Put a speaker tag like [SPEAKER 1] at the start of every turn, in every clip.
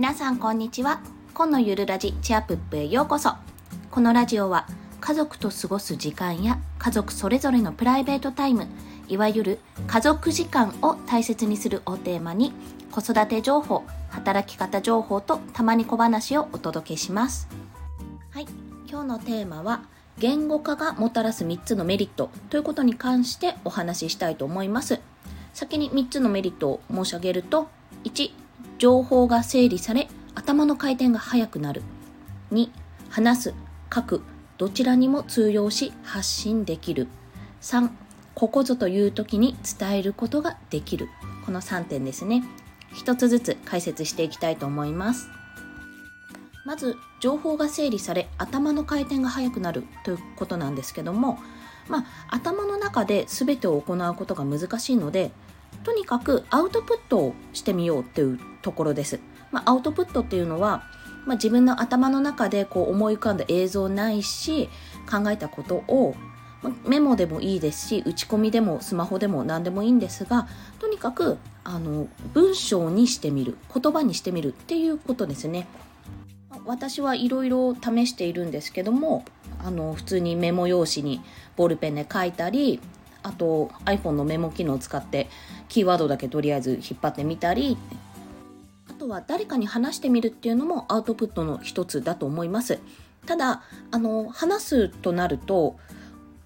[SPEAKER 1] 皆さんこんにちは。今のゆるラジチアプップへようこそ。このラジオは家族と過ごす時間や家族それぞれのプライベートタイムいわゆる家族時間を大切にするをテーマに子育て情報働き方情報とたまに小話をお届けします。はい。今日のテーマは言語化がもたらす3つのメリットということに関してお話ししたいと思います。先に3つのメリットを申し上げると1情報が整理され頭の回転が速くなる。2話す書く。どちらにも通用し発信できる。3ここぞという時に伝えることができる。この3点ですね。一つずつ解説していきたいと思います。まず情報が整理され頭の回転が速くなるということなんですけどもまあ、頭の中で全てを行うことが難しいのでとにかくアウトプットをしてみようっていうところです。まあ、アウトプットっていうのは、まあ、自分の頭の中でこう思い浮かんだ映像ないし考えたことをメモでもいいですし打ち込みでもスマホでも何でもいいんですがとにかくあの文章にしてみる言葉にしてみるっていうことですね。私はいろいろ試しているんですけどもあの普通にメモ用紙にボールペンで書いたりあと iPhone のメモ機能を使ってキーワードだけとりあえず引っ張ってみたりとは誰かに話してみるっていうのもアウトプットの一つだと思いますただあの話すとなると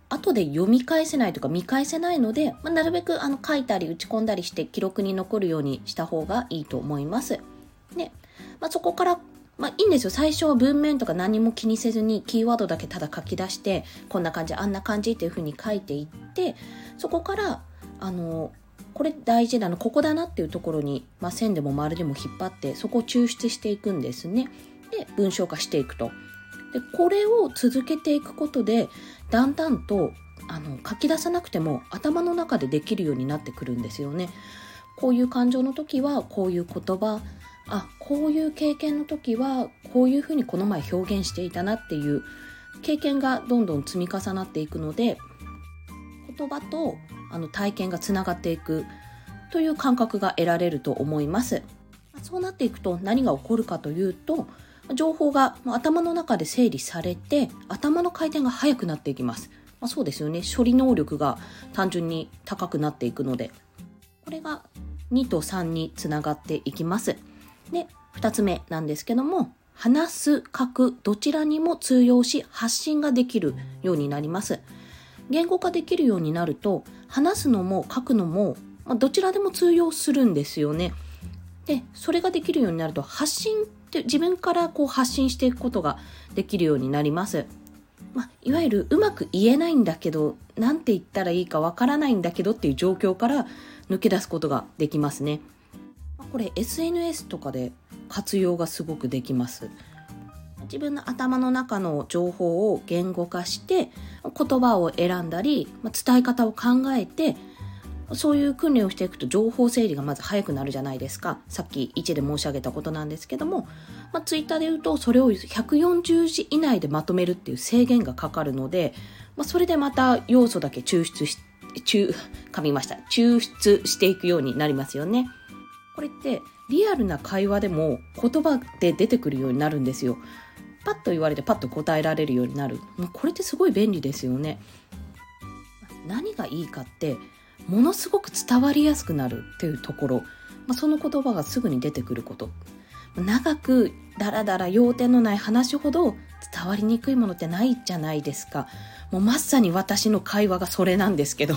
[SPEAKER 1] 後で読み返せないとか見返せないので、まあ、なるべくあの書いたり打ち込んだりして記録に残るようにした方がいいと思います。で、まあ、そこからまあいいんですよ。最初は文面とか何も気にせずにキーワードだけただ書き出して、こんな感じ、あんな感じっていう風に書いていって、そこから、あの、これ大事なの、ここだなっていうところに、まあ、線でも丸でも引っ張って、そこを抽出していくんですね。で、文章化していくと。で、これを続けていくことで、だんだんと、あの、書き出さなくても頭の中でできるようになってくるんですよね。こういう感情の時は、こういう言葉、あこういう経験の時はこういうふうにこの前表現していたなっていう経験がどんどん積み重なっていくので言葉とあの体験がつながっていくという感覚が得られると思います。そうなっていくと何が起こるかというと情報が頭の中で整理されて頭の回転が速くなっていきます、まあ、そうですよね。処理能力が単純に高くなっていくのでこれが2と3につながっていきます。で、二つ目なんですけども、話す、書く、どちらにも通用し、発信ができるようになります。言語化できるようになると、話すのも書くのも、まあどちらでも通用するんですよね。で、それができるようになると、発信って自分からこう発信していくことができるようになります。まあ、いわゆるうまく言えないんだけど、なんて言ったらいいかわからないんだけどっていう状況から抜け出すことができますね。これ SNS とかで活用がすごくできます自分の頭の中の情報を言語化して言葉を選んだりま伝え方を考えてそういう訓練をしていくと情報整理がまず早くなるじゃないですか。さっき1で申し上げたことなんですけども、まあ、ツイッターで言うとそれを140字以内でまとめるっていう制限がかかるので、まあ、それでまた要素だけ抽出し、抽、噛みました。抽出していくようになりますよね。これってリアルな会話でも言葉で出てくるようになるんですよ。パッと言われてパッと答えられるようになる。もうこれってすごい便利ですよね。何がいいかってものすごく伝わりやすくなるっていうところ、まあ、その言葉がすぐに出てくること長くダラダラ要点のない話ほど伝わりにくいものってないじゃないですかもうまさに私の会話がそれなんですけど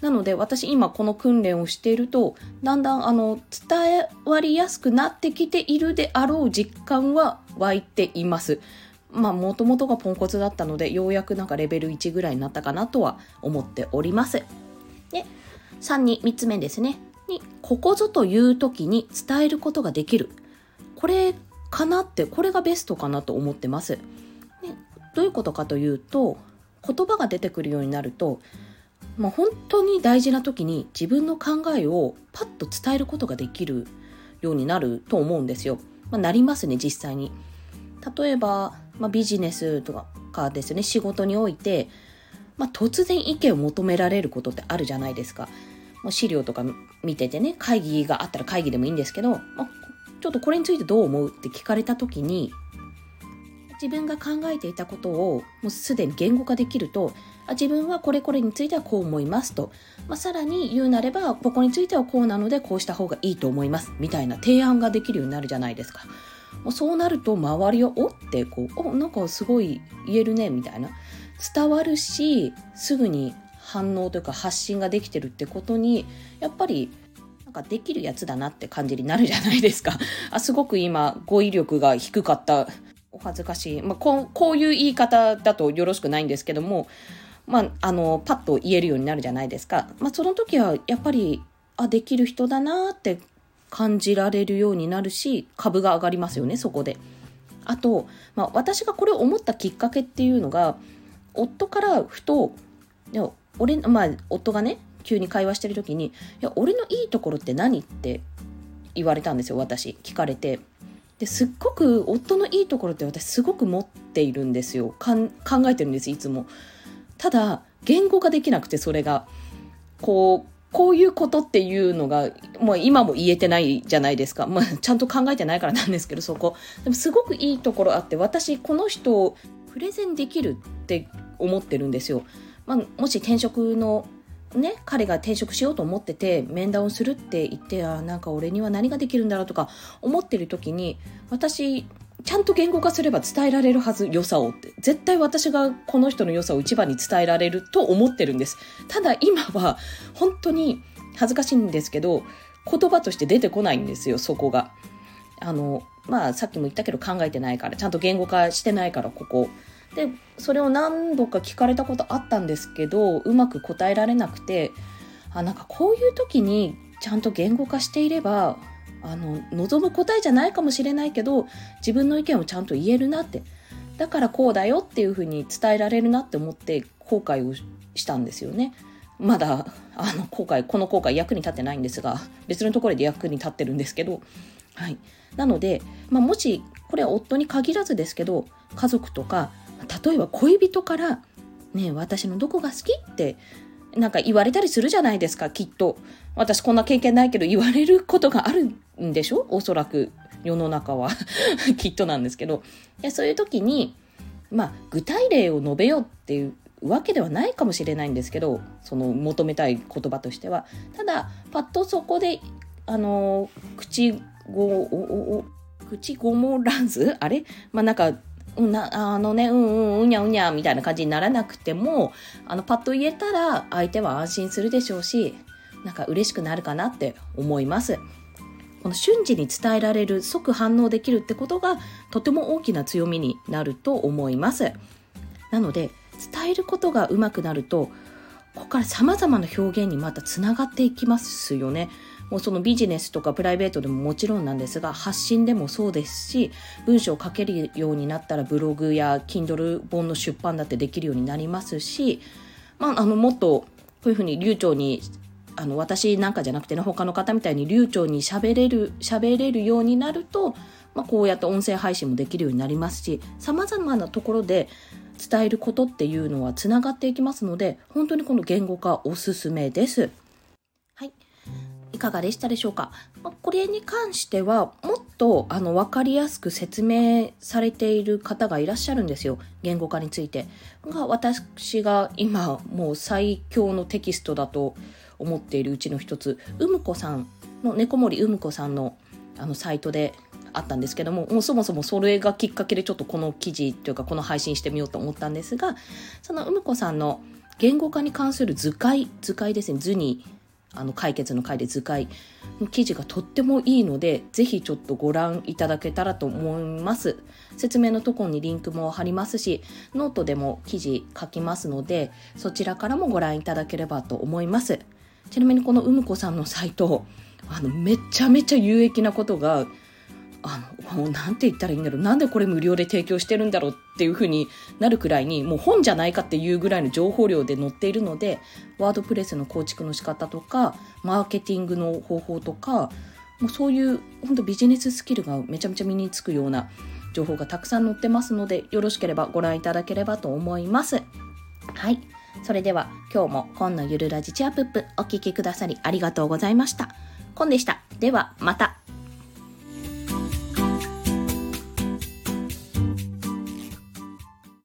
[SPEAKER 1] なので私今この訓練をしているとだんだんあの伝わりやすくなってきているであろう実感は湧いています。まあもともとがポンコツだったのでようやくなんかレベル1ぐらいになったかなとは思っております。で3に3つ目ですね。にここぞという時に伝えることができる。これかなってこれがベストかなと思ってます。どういうことかというと言葉が出てくるようになるとまあ、本当に大事な時に自分の考えをパッと伝えることができるようになると思うんですよ。まあ、なりますね、実際に。例えば、まあ、ビジネスとかですね、仕事において、まあ、突然意見を求められることってあるじゃないですか。もう資料とか見ててね、会議があったら会議でもいいんですけど、まあ、ちょっとこれについてどう思うって聞かれた時に自分が考えていたことをもうすでに言語化できると自分はこれこれについてはこう思いますと、まあ、さらに言うなればここについてはこうなのでこうした方がいいと思いますみたいな提案ができるようになるじゃないですか。もうそうなると周りをおってこうおなんかすごい言えるねみたいな伝わるしすぐに反応というか発信ができてるってことにやっぱりなんかできるやつだなって感じになるじゃないですか。あすごく今語彙力が低かったお恥ずかしい、まあ、こうこういう言い方だとよろしくないんですけども、まあ、あのパッと言えるようになるじゃないですか、まあ、その時はやっぱりあできる人だなって感じられるようになるし株が上がりますよねそこで。あと、まあ、私がこれを思ったきっかけっていうのが夫からふと俺、まあ、夫がね急に会話してる時に「いや俺のいいところって何?」って言われたんですよ私聞かれて。ですっごく夫のいいところって私すごく持っているんですよ。考えてるんですいつも。ただ言語ができなくてそれが。こうこういうことっていうのがもう今も言えてないじゃないですか、まあ、ちゃんと考えてないからなんですけどそこ。でもすごくいいところあって私この人をプレゼンできるって思ってるんですよ、まあ、もし転職のね、彼が転職しようと思ってて面談をするって言ってあなんか俺には何ができるんだろうとか思ってる時に私ちゃんと言語化すれば伝えられるはず良さをって。絶対私がこの人の良さを一番に伝えられると思ってるんです。ただ今は本当に恥ずかしいんですけど言葉として出てこないんですよそこが。あのまあさっきも言ったけど考えてないからちゃんと言語化してないからここ。でそれを何度か聞かれたことあったんですけどうまく答えられなくてあなんかこういう時にちゃんと言語化していればあの望む答えじゃないかもしれないけど自分の意見をちゃんと言えるなって。だからこうだよっていうふうに伝えられるなって思って後悔をしたんですよね。まだあの後悔この後悔役に立ってないんですが別のところで役に立ってるんですけど、はい、なので、まあ、もしこれは夫に限らずですけど家族とか例えば恋人から「ね私のどこが好き?」ってなんか言われたりするじゃないですかきっと。私こんな経験ないけど言われることがあるんでしょ？おそらく世の中は。きっとなんですけど。でそういう時にまあ具体例を述べようっていうわけではないかもしれないんですけどその求めたい言葉としては。ただパッとそこであの口ご口ごもらずあれ？まあなんかなあのね、うんうん、うにゃうにゃみたいな感じにならなくても、あの、パッと言えたら相手は安心するでしょうし、なんか嬉しくなるかなって思います。この瞬時に伝えられる、即反応できるってことがとても大きな強みになると思います。なので、伝えることが上手くなると、ここから様々な表現にまたつながっていきますよね。もうそのビジネスとかプライベートでももちろんなんですが発信でもそうですし文章を書けるようになったらブログや Kindle 本の出版だってできるようになりますし、まあ、あのもっとこういうふうに流暢にあの私なんかじゃなくてね他の方みたいに流暢に喋れる喋れるようになると、まあ、こうやって音声配信もできるようになりますし様々なところで伝えることっていうのはつながっていきますので本当にこの言語化おすすめです。はいいかがでしたでしょうか、まこれに関してはもっとあの分かりやすく説明されている方がいらっしゃるんですよ。言語化について。が私が今もう最強のテキストだと思っているうちの一つうむこさんの猫森うむこさんのあのサイトであったんですけどももうそもそもそれがきっかけでちょっとこの記事というかこの配信してみようと思ったんですがそのうむこさんの言語化に関する図解図解ですね図にあの解決の回で図解の記事がとってもいいのでぜひちょっとご覧いただけたらと思います。説明のところにリンクも貼りますしノートでも記事書きますのでそちらからもご覧いただければと思います。ちなみにこのうむこさんのサイトあのめちゃめちゃ有益なことがあの、もうなんて言ったらいいんだろう。なんでこれ無料で提供してるんだろうっていうふうになるくらいに、もう本じゃないかっていうぐらいの情報量で載っているので、 WordPress の構築の仕方とか、マーケティングの方法とか、もうそういう本当ビジネススキルがめちゃめちゃ身につくような情報がたくさん載ってますので、よろしければご覧いただければと思います。はい。それでは今日も今のゆるラジチアップお聴きくださりありがとうございました。コンでした。ではまた。